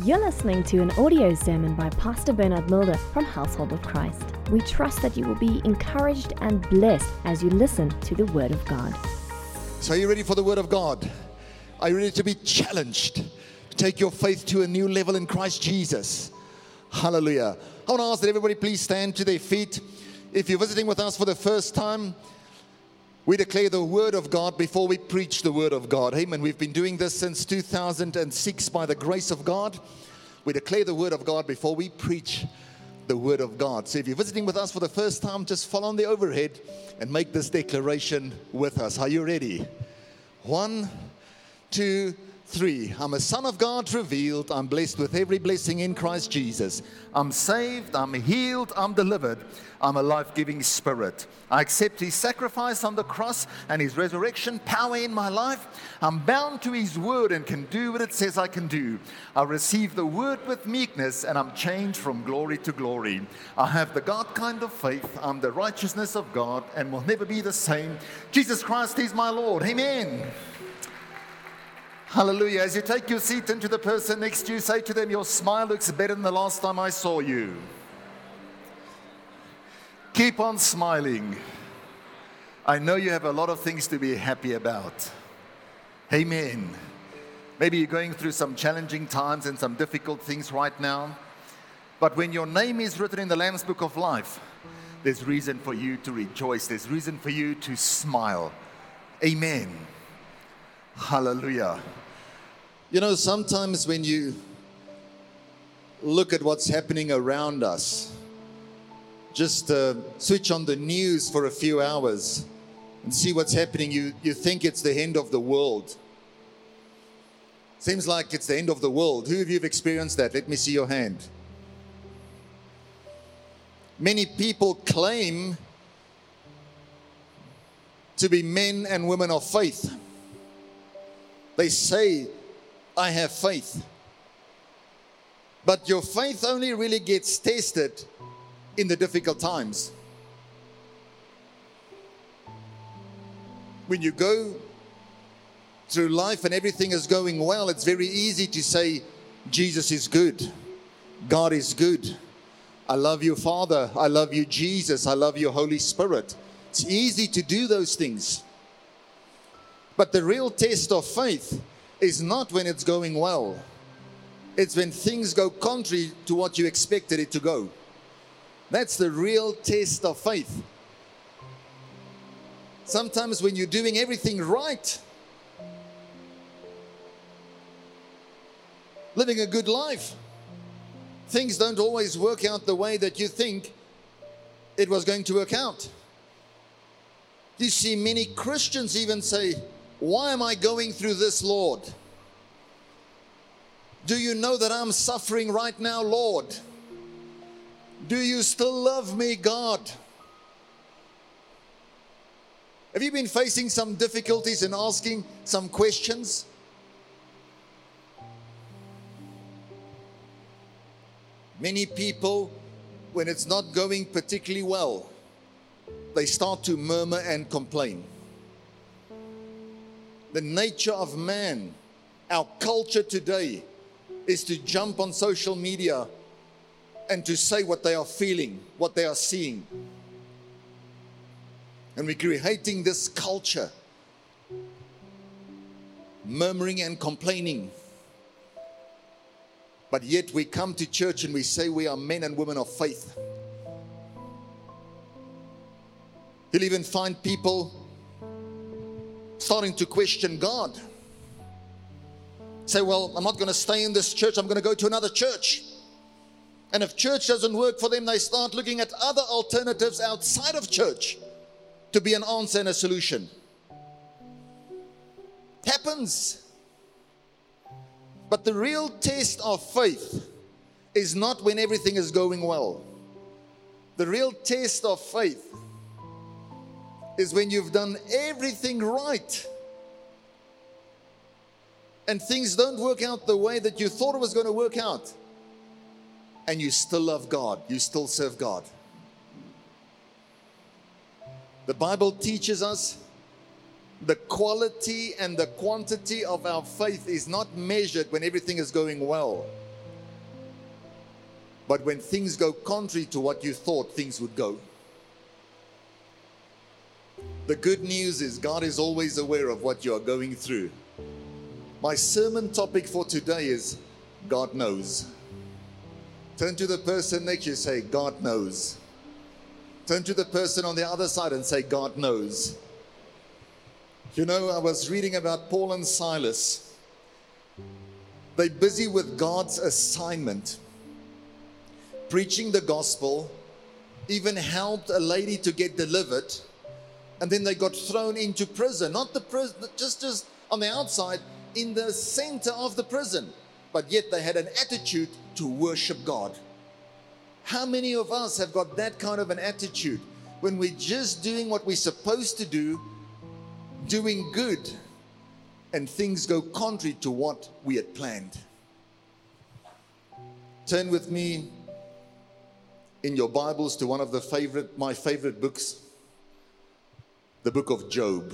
You're listening to an audio sermon by Pastor Bernard Mulder from Household of Christ. We trust that you will be encouraged and blessed as you listen to the Word of God. So, are you ready for the Word of God? Are you ready to be challenged? To take your faith to a new level in Christ Jesus. Hallelujah. I want to ask that everybody please stand to their feet. If you're visiting with us for the first time, we declare the Word of God before we preach the Word of God. Amen. We've been doing this since 2006 by the grace of God. We declare the Word of God before we preach the Word of God. So if you're visiting with us for the first time, just follow on the overhead and make this declaration with us. Are you ready? One, two, three. I'm a son of God revealed. I'm blessed with every blessing in Christ Jesus. I'm saved. I'm healed. I'm delivered. I'm a life giving spirit. I accept his sacrifice on the cross and his resurrection power in my life. I'm bound to his word and can do what it says I can do. I receive the word with meekness and I'm changed from glory to glory. I have the God kind of faith. I'm the righteousness of God and will never be the same. Jesus Christ is my Lord. Amen. Hallelujah. As you take your seat into the person next to you, say to them, Your smile looks better than the last time I saw you. Keep on smiling. I know you have a lot of things to be happy about. Amen. Maybe you're going through some challenging times and some difficult things right now. But when your name is written in the Lamb's Book of Life, there's reason for you to rejoice. There's reason for you to smile. Amen. Hallelujah. You know, sometimes when you look at what's happening around us, just uh, switch on the news for a few hours and see what's happening, you, you think it's the end of the world. Seems like it's the end of the world. Who of you have experienced that? Let me see your hand. Many people claim to be men and women of faith. They say, I have faith. But your faith only really gets tested in the difficult times. When you go through life and everything is going well, it's very easy to say, Jesus is good, God is good. I love you, Father. I love you, Jesus. I love you, Holy Spirit. It's easy to do those things. But the real test of faith is not when it's going well, it's when things go contrary to what you expected it to go. That's the real test of faith. Sometimes when you're doing everything right, living a good life, things don't always work out the way that you think it was going to work out. You see, many Christians even say, Why am I going through this, Lord? Do you know that I'm suffering right now, Lord? Do you still love me, God? Have you been facing some difficulties and asking some questions? Many people, when it's not going particularly well, they start to murmur and complain. The nature of man, our culture today, is to jump on social media and to say what they are feeling, what they are seeing. And we're creating this culture, murmuring and complaining. But yet we come to church and we say we are men and women of faith. You'll even find people starting to question God. Say, well, I'm not going to stay in this church, I'm going to go to another church. And if church doesn't work for them, they start looking at other alternatives outside of church to be an answer and a solution. Happens. But the real test of faith is not when everything is going well. The real test of faith is when you've done everything right. And things don't work out the way that you thought it was going to work out. And you still love God, you still serve God. The Bible teaches us the quality and the quantity of our faith is not measured when everything is going well, But when things go contrary to what you thought things would go, the good news is God is always aware of what you are going through. My sermon topic for today is God knows. Turn to the person next to you, say, God knows. Turn to the person on the other side and say, God knows. You know, I was reading about Paul and Silas. They're busy with God's assignment, preaching the gospel, even helped a lady to get delivered, and then they got thrown into prison. Not the prison, just, just on the outside, in the center of the prison. But yet they had an attitude to worship God. How many of us have got that kind of an attitude when we're just doing what we're supposed to do, doing good, and things go contrary to what we had planned? Turn with me in your Bibles to one of the favorite, my favorite books, the book of Job.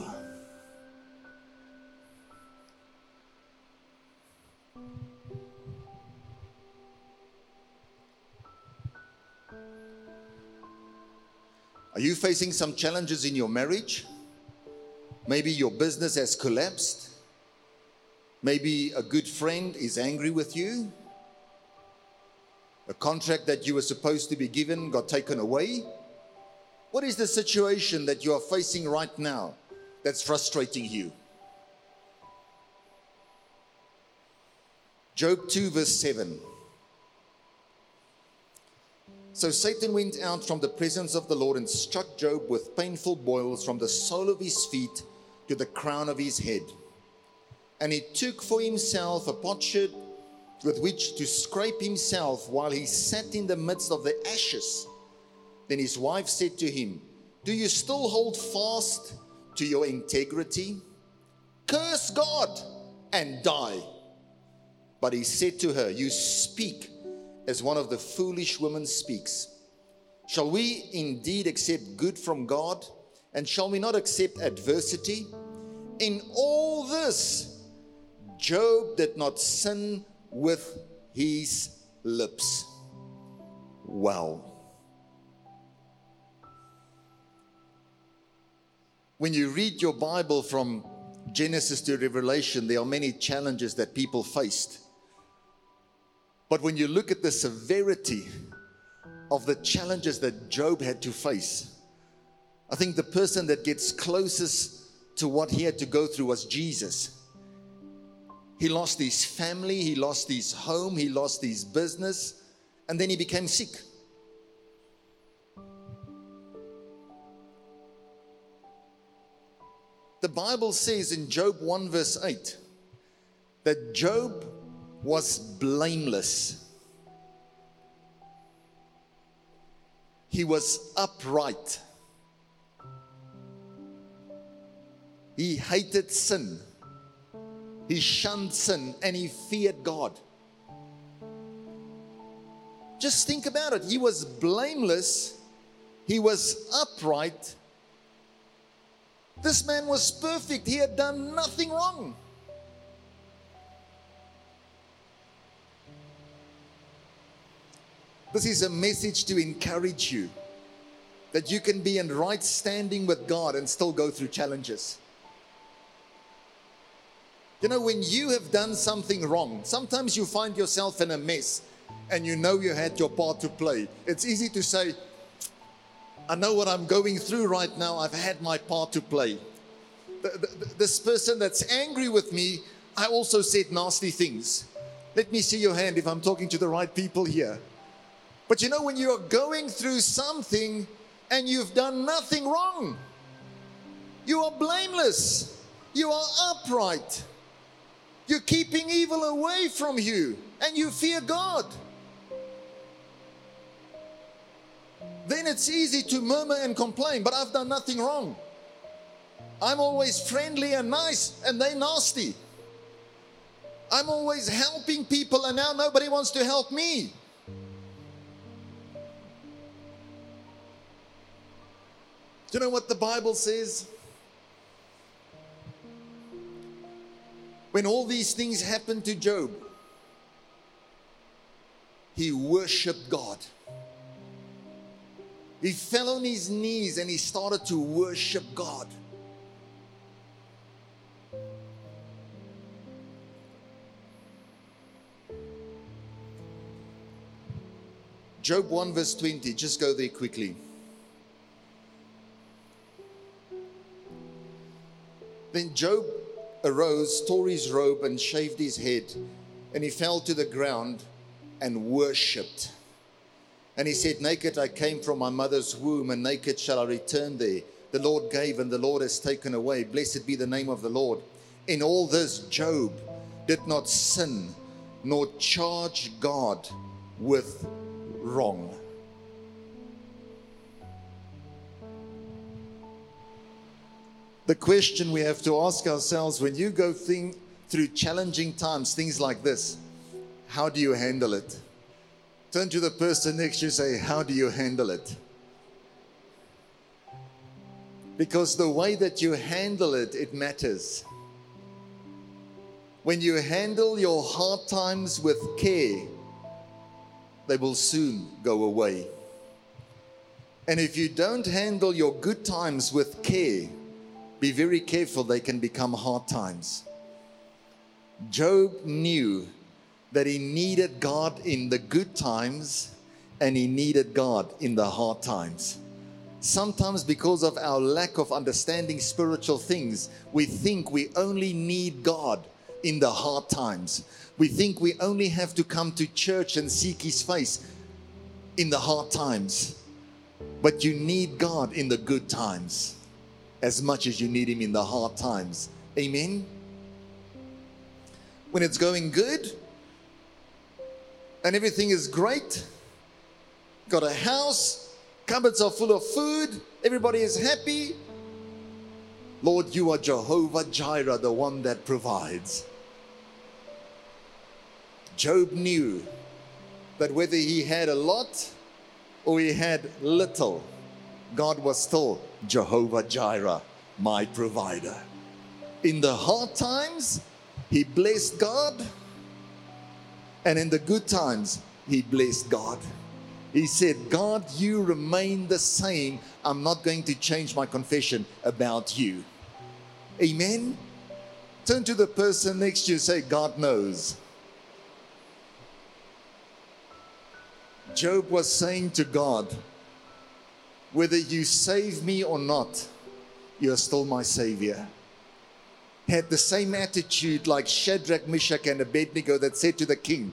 Are you facing some challenges in your marriage? Maybe your business has collapsed. Maybe a good friend is angry with you. A contract that you were supposed to be given got taken away. What is the situation that you are facing right now that's frustrating you? Job 2, verse 7. So Satan went out from the presence of the Lord and struck Job with painful boils from the sole of his feet to the crown of his head. And he took for himself a potsherd with which to scrape himself while he sat in the midst of the ashes. Then his wife said to him, Do you still hold fast to your integrity? Curse God and die. But he said to her, You speak as one of the foolish women speaks. Shall we indeed accept good from God? And shall we not accept adversity? In all this, Job did not sin with his lips. Wow. When you read your Bible from Genesis to Revelation, there are many challenges that people faced. But when you look at the severity of the challenges that Job had to face, I think the person that gets closest to what he had to go through was Jesus. He lost his family, he lost his home, he lost his business, and then he became sick. The Bible says in Job 1, verse 8, that Job was blameless. He was upright. He hated sin. He shunned sin and he feared God. Just think about it. He was blameless. He was upright. This man was perfect. He had done nothing wrong. This is a message to encourage you that you can be in right standing with God and still go through challenges. You know, when you have done something wrong, sometimes you find yourself in a mess and you know you had your part to play. It's easy to say, I know what I'm going through right now, I've had my part to play. This person that's angry with me, I also said nasty things. Let me see your hand if I'm talking to the right people here. But you know, when you're going through something and you've done nothing wrong, you are blameless, you are upright, you're keeping evil away from you, and you fear God. Then it's easy to murmur and complain, but I've done nothing wrong. I'm always friendly and nice, and they nasty. I'm always helping people, and now nobody wants to help me. Do you know what the Bible says? When all these things happened to Job, he worshiped God. He fell on his knees and he started to worship God. Job 1, verse 20. Just go there quickly. Then Job arose, tore his robe, and shaved his head, and he fell to the ground and worshipped. And he said, Naked I came from my mother's womb, and naked shall I return there. The Lord gave, and the Lord has taken away. Blessed be the name of the Lord. In all this, Job did not sin, nor charge God with wrong. The question we have to ask ourselves when you go thing, through challenging times, things like this, how do you handle it? Turn to the person next to you say, How do you handle it? Because the way that you handle it, it matters. When you handle your hard times with care, they will soon go away. And if you don't handle your good times with care, be very careful, they can become hard times. Job knew that he needed God in the good times and he needed God in the hard times. Sometimes, because of our lack of understanding spiritual things, we think we only need God in the hard times. We think we only have to come to church and seek His face in the hard times. But you need God in the good times as much as you need Him in the hard times. Amen? When it's going good and everything is great, got a house, cupboards are full of food, everybody is happy. Lord, you are Jehovah Jireh, the one that provides. Job knew that whether he had a lot or he had little, God was still Jehovah Jireh, my provider. In the hard times, he blessed God, and in the good times, he blessed God. He said, God, you remain the same. I'm not going to change my confession about you. Amen. Turn to the person next to you say, God knows. Job was saying to God, whether you save me or not, you're still my savior. Had the same attitude like Shadrach, Meshach, and Abednego that said to the king,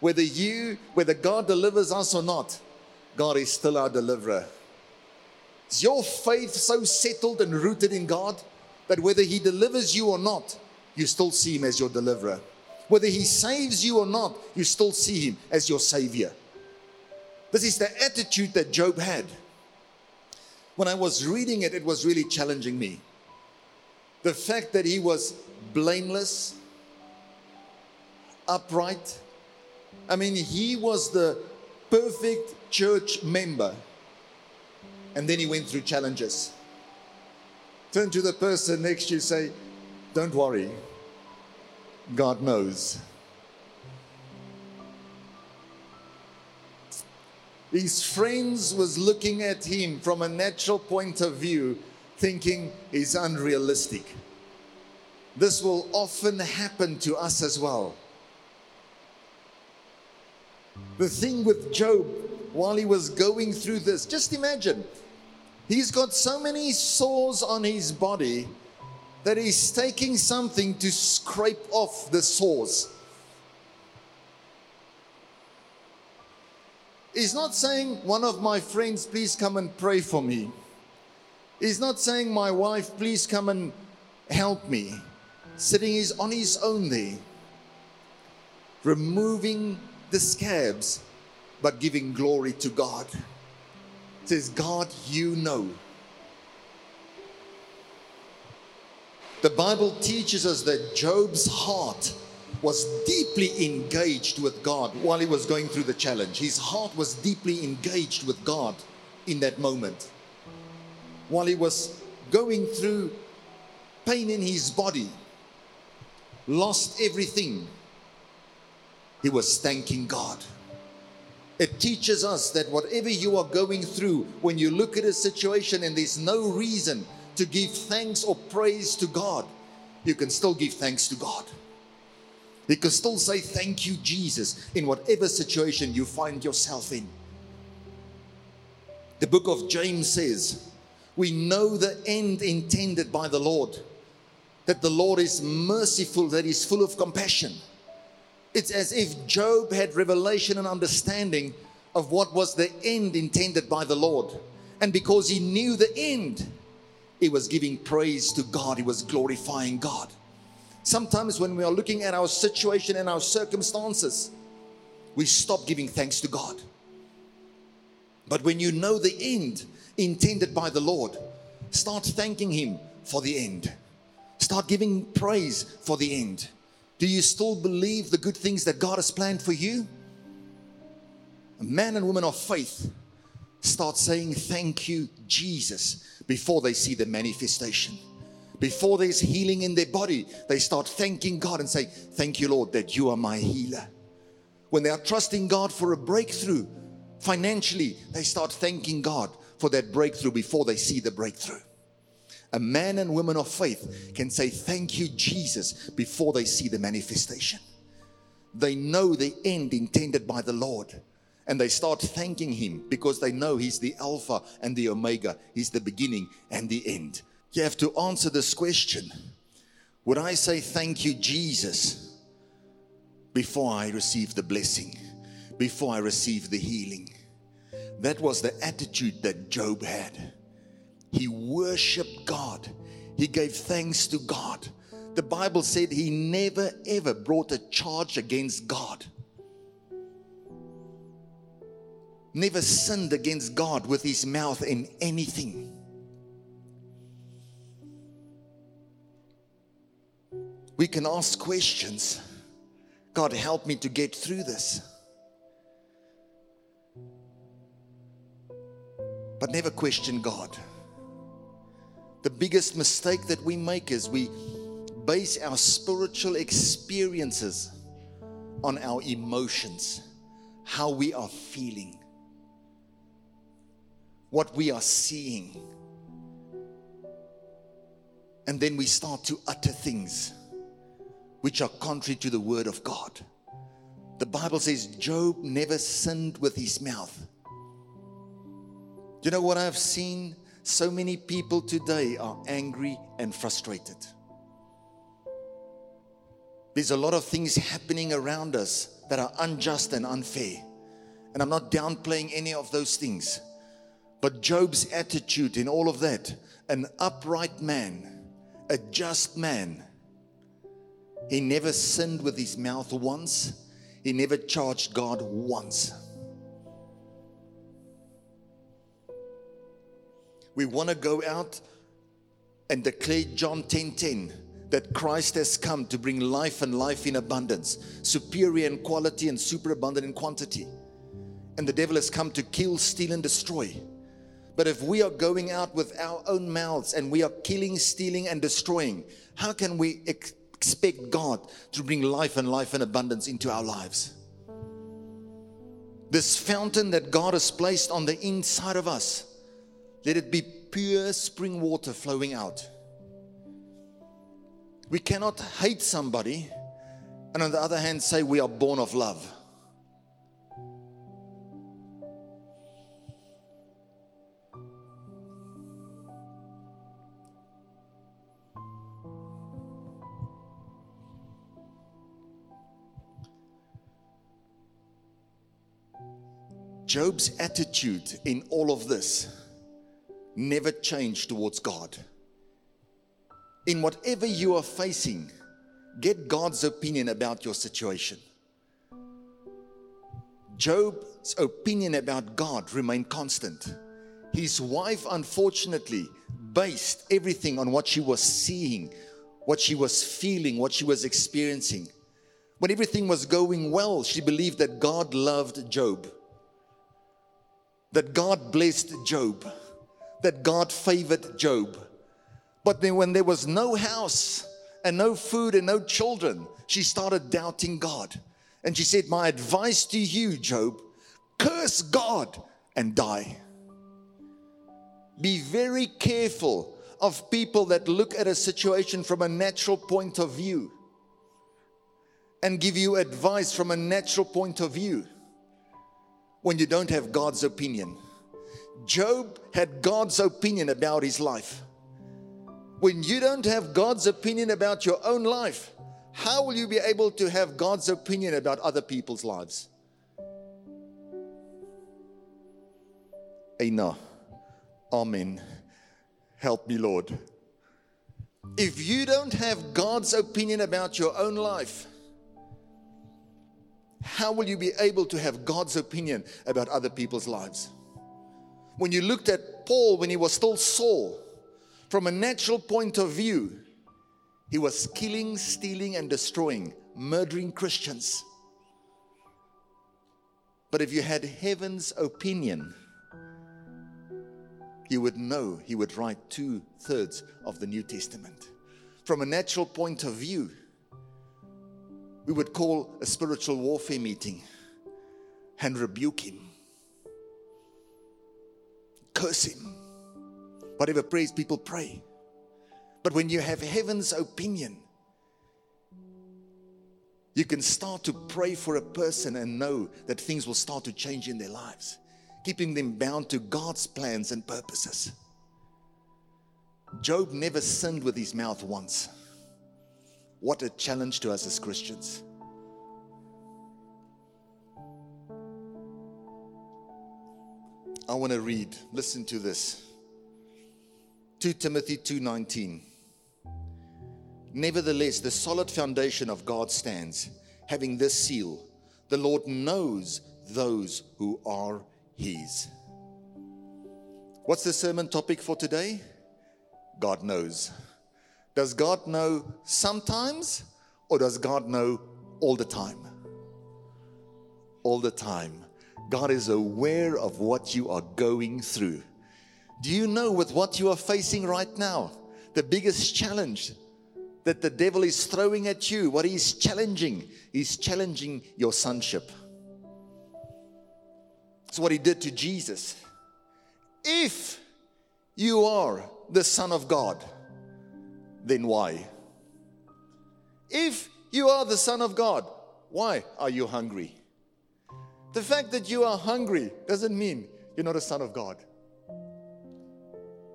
whether you, whether God delivers us or not, God is still our deliverer. Is your faith so settled and rooted in God that whether He delivers you or not, you still see Him as your deliverer? Whether He saves you or not, you still see Him as your Savior. This is the attitude that Job had. When I was reading it, it was really challenging me. The fact that he was blameless, upright. I mean, he was the perfect church member. And then he went through challenges. Turn to the person next to you, say, Don't worry, God knows. His friends was looking at him from a natural point of view, thinking is unrealistic. This will often happen to us as well. The thing with Job, while he was going through this, just imagine, he's got so many sores on his body that he's taking something to scrape off the sores. He's not saying, one of my friends, please come and pray for me. He's not saying, my wife, please come and help me. Sitting is on his own there, removing the scabs, but giving glory to God. says, God, you know. The Bible teaches us that Job's heart was deeply engaged with God while he was going through the challenge. His heart was deeply engaged with God in that moment. While he was going through pain in his body, lost everything, he was thanking God. It teaches us that whatever you are going through, when you look at a situation and there's no reason to give thanks or praise to God, you can still give thanks to God. You can still say, Thank you, Jesus, in whatever situation you find yourself in. The book of James says, We know the end intended by the Lord, that the Lord is merciful, that He's full of compassion. It's as if Job had revelation and understanding of what was the end intended by the Lord. And because he knew the end, he was giving praise to God, he was glorifying God. Sometimes when we are looking at our situation and our circumstances, we stop giving thanks to God. But when you know the end intended by the Lord, start thanking Him for the end. Start giving praise for the end. Do you still believe the good things that God has planned for you? A man and woman of faith start saying, Thank you, Jesus, before they see the manifestation. Before there's healing in their body, they start thanking God and say, Thank you, Lord, that you are my healer. When they are trusting God for a breakthrough financially, they start thanking God for that breakthrough before they see the breakthrough. A man and woman of faith can say, Thank you, Jesus, before they see the manifestation. They know the end intended by the Lord. And they start thanking Him because they know He's the Alpha and the Omega, He's the beginning and the end. You have to answer this question Would I say, Thank you, Jesus, before I receive the blessing, before I receive the healing? That was the attitude that Job had. He worshiped God. He gave thanks to God. The Bible said he never ever brought a charge against God. Never sinned against God with his mouth in anything. We can ask questions. God, help me to get through this. But never question God. The biggest mistake that we make is we base our spiritual experiences on our emotions, how we are feeling, what we are seeing. And then we start to utter things which are contrary to the word of God. The Bible says Job never sinned with his mouth. You know what I've seen? So many people today are angry and frustrated. There's a lot of things happening around us that are unjust and unfair. And I'm not downplaying any of those things. But Job's attitude in all of that, an upright man, a just man, he never sinned with his mouth once, he never charged God once. We want to go out and declare John 10 10 that Christ has come to bring life and life in abundance, superior in quality and superabundant in quantity. And the devil has come to kill, steal, and destroy. But if we are going out with our own mouths and we are killing, stealing, and destroying, how can we ex- expect God to bring life and life in abundance into our lives? This fountain that God has placed on the inside of us let it be pure spring water flowing out. We cannot hate somebody and on the other hand say we are born of love. Job's attitude in all of this never change towards God. In whatever you are facing, get God's opinion about your situation. Job's opinion about God remained constant. His wife, unfortunately, based everything on what she was seeing, what she was feeling, what she was experiencing. When everything was going well, she believed that God loved Job, that God blessed Job that God favored Job. But then, when there was no house and no food and no children, she started doubting God. And she said, My advice to you, Job, curse God and die. Be very careful of people that look at a situation from a natural point of view and give you advice from a natural point of view when you don't have God's opinion. Job had God's opinion about his life. When you don't have God's opinion about your own life, how will you be able to have God's opinion about other people's lives? Amen. Help me, Lord. If you don't have God's opinion about your own life, how will you be able to have God's opinion about other people's lives? When you looked at Paul when he was still Saul, from a natural point of view, he was killing, stealing, and destroying, murdering Christians. But if you had heaven's opinion, you would know he would write two thirds of the New Testament. From a natural point of view, we would call a spiritual warfare meeting and rebuke him, curse him, whatever praise people pray. But when you have heaven's opinion, you can start to pray for a person and know that things will start to change in their lives, keeping them bound to God's plans and purposes. Job never sinned with his mouth once. What a challenge to us as Christians. I want to read. Listen to this. 2 Timothy 2:19. Nevertheless, the solid foundation of God stands, having this seal: the Lord knows those who are his. What's the sermon topic for today? God knows. Does God know sometimes or does God know all the time? All the time. God is aware of what you are going through. Do you know with what you are facing right now? The biggest challenge that the devil is throwing at you, what he's challenging, he's challenging your sonship. That's what he did to Jesus. If you are the Son of God, then why? If you are the Son of God, why are you hungry? The fact that you are hungry doesn't mean you're not a son of God.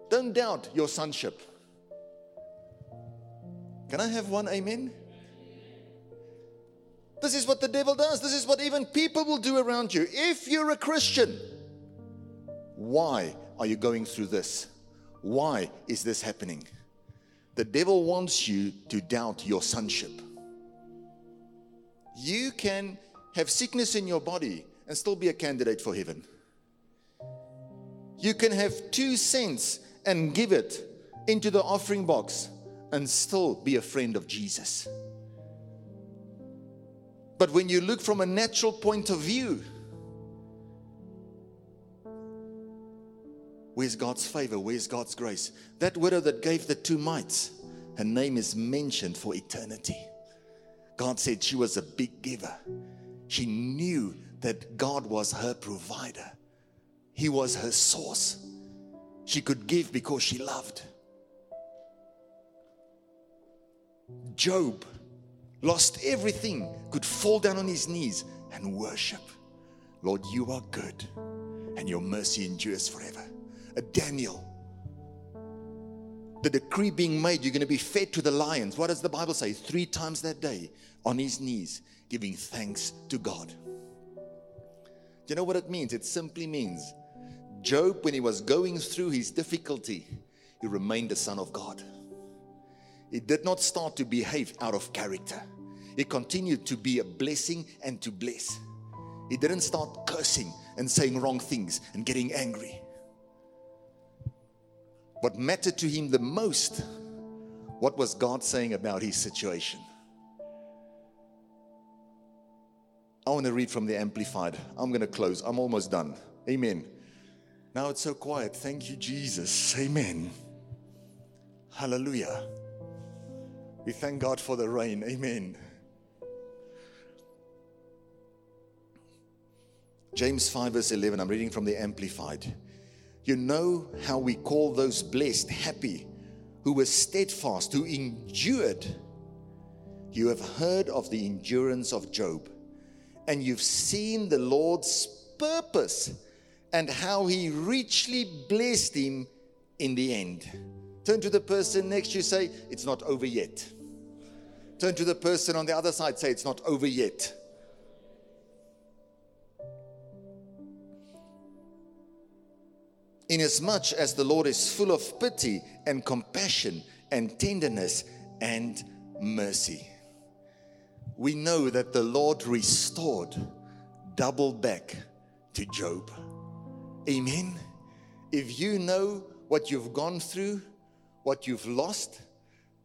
Don't doubt your sonship. Can I have one amen? This is what the devil does. This is what even people will do around you. If you're a Christian, why are you going through this? Why is this happening? The devil wants you to doubt your sonship. You can have sickness in your body and still be a candidate for heaven. You can have two cents and give it into the offering box and still be a friend of Jesus. But when you look from a natural point of view, Where's God's favor? Where's God's grace? That widow that gave the two mites, her name is mentioned for eternity. God said she was a big giver. She knew that God was her provider, He was her source. She could give because she loved. Job lost everything, could fall down on his knees and worship. Lord, you are good, and your mercy endures forever a Daniel. The decree being made, you're going to be fed to the lions. What does the Bible say? Three times that day, on his knees, giving thanks to God. Do you know what it means? It simply means Job, when he was going through his difficulty, he remained a son of God. He did not start to behave out of character. He continued to be a blessing and to bless. He didn't start cursing and saying wrong things and getting angry. What mattered to him the most, what was God saying about his situation? I want to read from the Amplified. I'm going to close. I'm almost done. Amen. Now it's so quiet. Thank you, Jesus. Amen. Hallelujah. We thank God for the rain. Amen. James 5, verse 11, I'm reading from the Amplified. You know how we call those blessed happy who were steadfast, who endured. You have heard of the endurance of Job, and you've seen the Lord's purpose and how he richly blessed him in the end. Turn to the person next to you, say, It's not over yet. Turn to the person on the other side, say, It's not over yet. Inasmuch as the Lord is full of pity and compassion and tenderness and mercy. We know that the Lord restored double back to Job. Amen. If you know what you've gone through, what you've lost,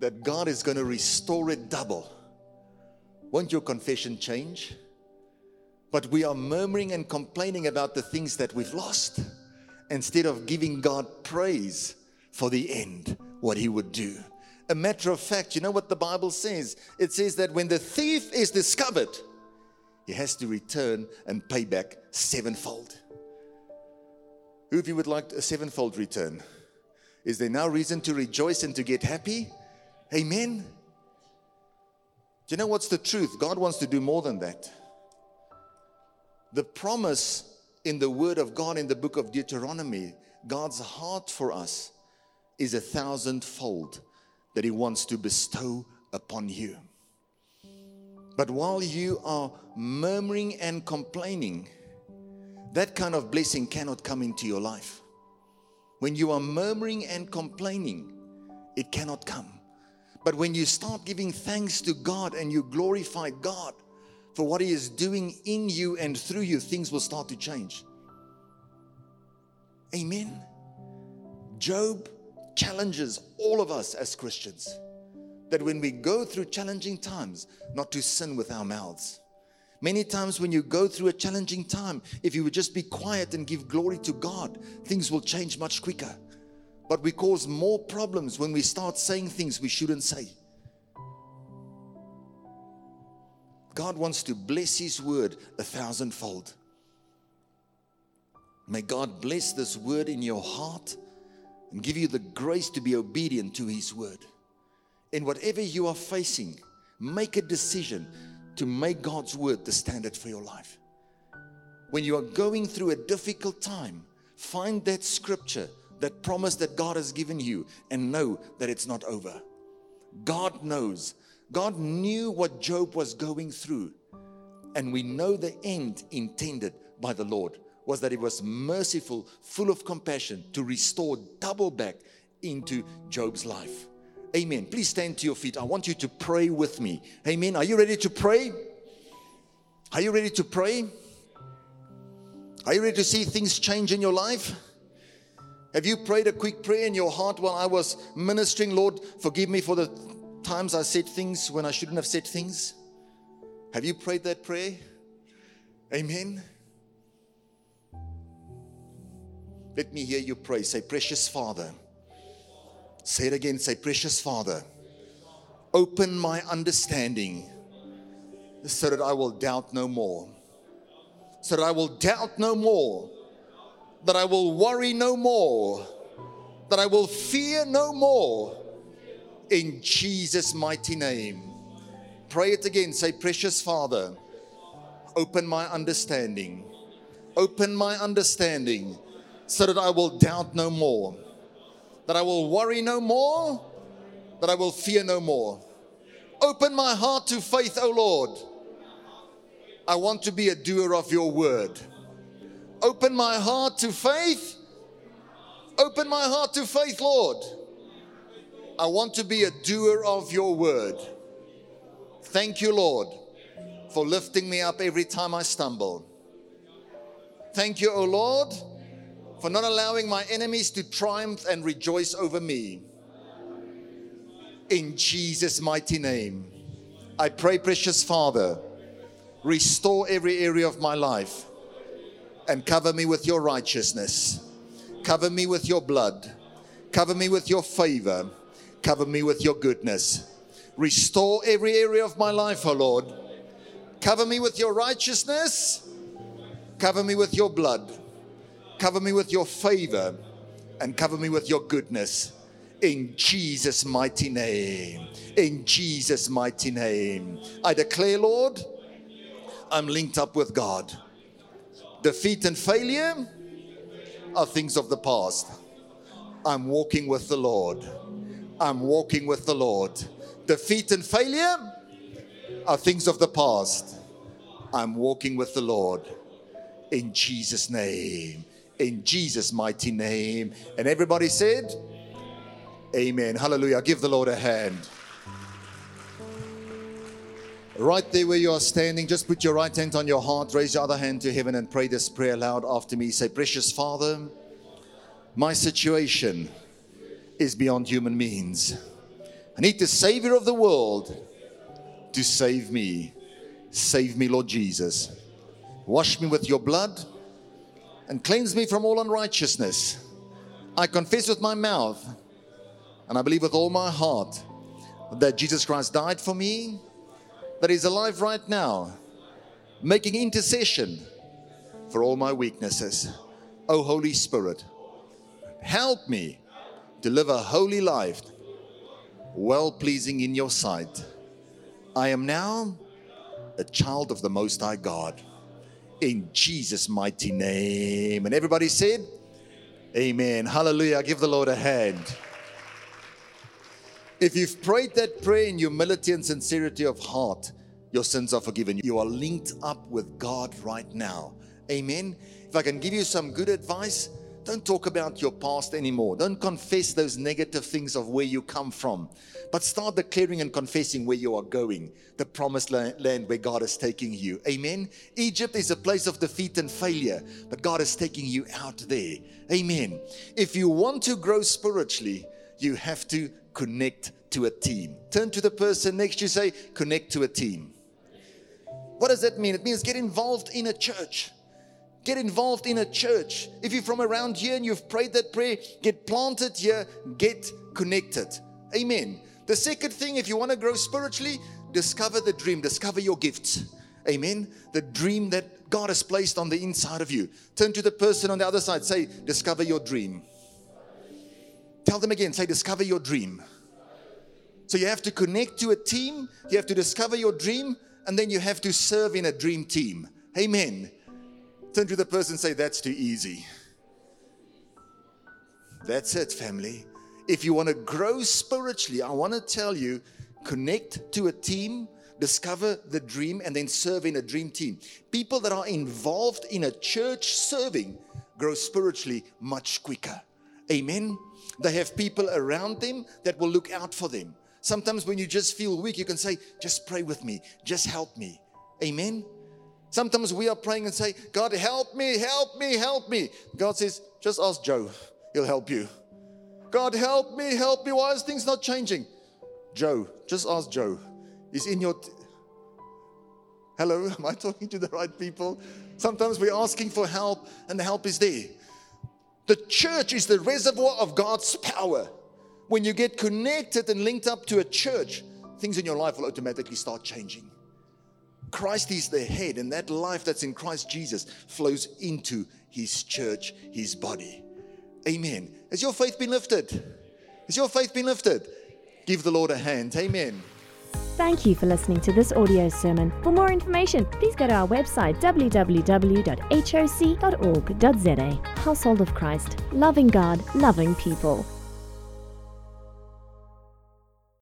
that God is going to restore it double. Won't your confession change? But we are murmuring and complaining about the things that we've lost instead of giving God praise for the end, what He would do. A matter of fact, you know what the Bible says? It says that when the thief is discovered, he has to return and pay back sevenfold. Who of you would like a sevenfold return? Is there now reason to rejoice and to get happy? Amen. Do you know what's the truth? God wants to do more than that. The promise in the Word of God in the book of Deuteronomy, God's heart for us is a thousandfold that He wants to bestow upon you. But while you are murmuring and complaining, that kind of blessing cannot come into your life. When you are murmuring and complaining, it cannot come. But when you start giving thanks to God and you glorify God, for what He is doing in you and through you, things will start to change. Amen. Job challenges all of us as Christians that when we go through challenging times, not to sin with our mouths. Many times, when you go through a challenging time, if you would just be quiet and give glory to God, things will change much quicker. But we cause more problems when we start saying things we shouldn't say. God wants to bless His word a thousandfold. May God bless this word in your heart and give you the grace to be obedient to His word. In whatever you are facing, make a decision to make God's word the standard for your life. When you are going through a difficult time, find that scripture, that promise that God has given you, and know that it's not over. God knows God knew what Job was going through. And we know the end intended by the Lord was that he was merciful, full of compassion to restore double back into Job's life. Amen. Please stand to your feet. I want you to pray with me. Amen. Are you ready to pray? Are you ready to pray? Are you ready to see things change in your life? Have you prayed a quick prayer in your heart while I was ministering? Lord, forgive me for the times I said things when I shouldn't have said things? Have you prayed that prayer? Amen. Let me hear you pray. Say, Precious Father. Say it again. Say, Precious Father. Open my understanding so that I will doubt no more. So that I will doubt no more. That I will worry no more. That I will fear no more in Jesus' mighty name. Pray it again. Say, Precious Father, open my understanding. Open my understanding so that I will doubt no more, that I will worry no more, that I will fear no more. Open my heart to faith, O Lord. I want to be a doer of your word. Open my heart to faith. Open my heart to faith, Lord. I want to be a doer of your word. Thank you, Lord, for lifting me up every time I stumble. Thank you, O Lord, for not allowing my enemies to triumph and rejoice over me. In Jesus' mighty name, I pray, precious Father, restore every area of my life and cover me with your righteousness. Cover me with your blood. Cover me with your favor Cover me with your goodness. Restore every area of my life, O oh Lord. Cover me with your righteousness. Cover me with your blood. Cover me with your favor. And cover me with your goodness. In Jesus' mighty name. In Jesus' mighty name. I declare, Lord, I'm linked up with God. Defeat and failure are things of the past. I'm walking with the Lord. I'm walking with the Lord. Defeat and failure are things of the past. I'm walking with the Lord in Jesus' name. In Jesus' mighty name. And everybody said, Amen. Hallelujah. Give the Lord a hand. Right there where you are standing, just put your right hand on your heart, raise your other hand to heaven, and pray this prayer loud after me. Say, Precious Father, my situation is beyond human means. I need the Savior of the world to save me. Save me, Lord Jesus. Wash me with your blood and cleanse me from all unrighteousness. I confess with my mouth and I believe with all my heart that Jesus Christ died for me that is alive right now, making intercession for all my weaknesses. Oh, Holy Spirit, help me to live a holy life, well pleasing in your sight. I am now a child of the Most High God. In Jesus' mighty name. And everybody said, Amen. Hallelujah. Give the Lord a hand. If you've prayed that prayer in humility and sincerity of heart, your sins are forgiven. You are linked up with God right now. Amen. If I can give you some good advice, don't talk about your past anymore. Don't confess those negative things of where you come from, but start declaring and confessing where you are going, the promised land where God is taking you. Amen. Egypt is a place of defeat and failure, but God is taking you out there. Amen. If you want to grow spiritually, you have to connect to a team. Turn to the person next to you, say, connect to a team. What does that mean? It means get involved in a church. Get involved in a church. If you're from around here and you've prayed that prayer, get planted here, get connected. Amen. The second thing, if you want to grow spiritually, discover the dream, discover your gifts. Amen. The dream that God has placed on the inside of you. Turn to the person on the other side, say, discover your dream. Tell them again, say, discover your dream. So you have to connect to a team, you have to discover your dream, and then you have to serve in a dream team. Amen. Turn to the person and say, That's too easy. That's it, family. If you want to grow spiritually, I want to tell you connect to a team, discover the dream, and then serve in a dream team. People that are involved in a church serving grow spiritually much quicker. Amen. They have people around them that will look out for them. Sometimes when you just feel weak, you can say, Just pray with me, just help me. Amen. Sometimes we are praying and say, God, help me, help me, help me. God says, Just ask Joe, he'll help you. God, help me, help me. Why is things not changing? Joe, just ask Joe. He's in your. T- Hello, am I talking to the right people? Sometimes we're asking for help and the help is there. The church is the reservoir of God's power. When you get connected and linked up to a church, things in your life will automatically start changing. Christ is the head, and that life that's in Christ Jesus flows into his church, his body. Amen. Has your faith been lifted? Has your faith been lifted? Give the Lord a hand. Amen. Thank you for listening to this audio sermon. For more information, please go to our website www.hoc.org.za. Household of Christ, loving God, loving people.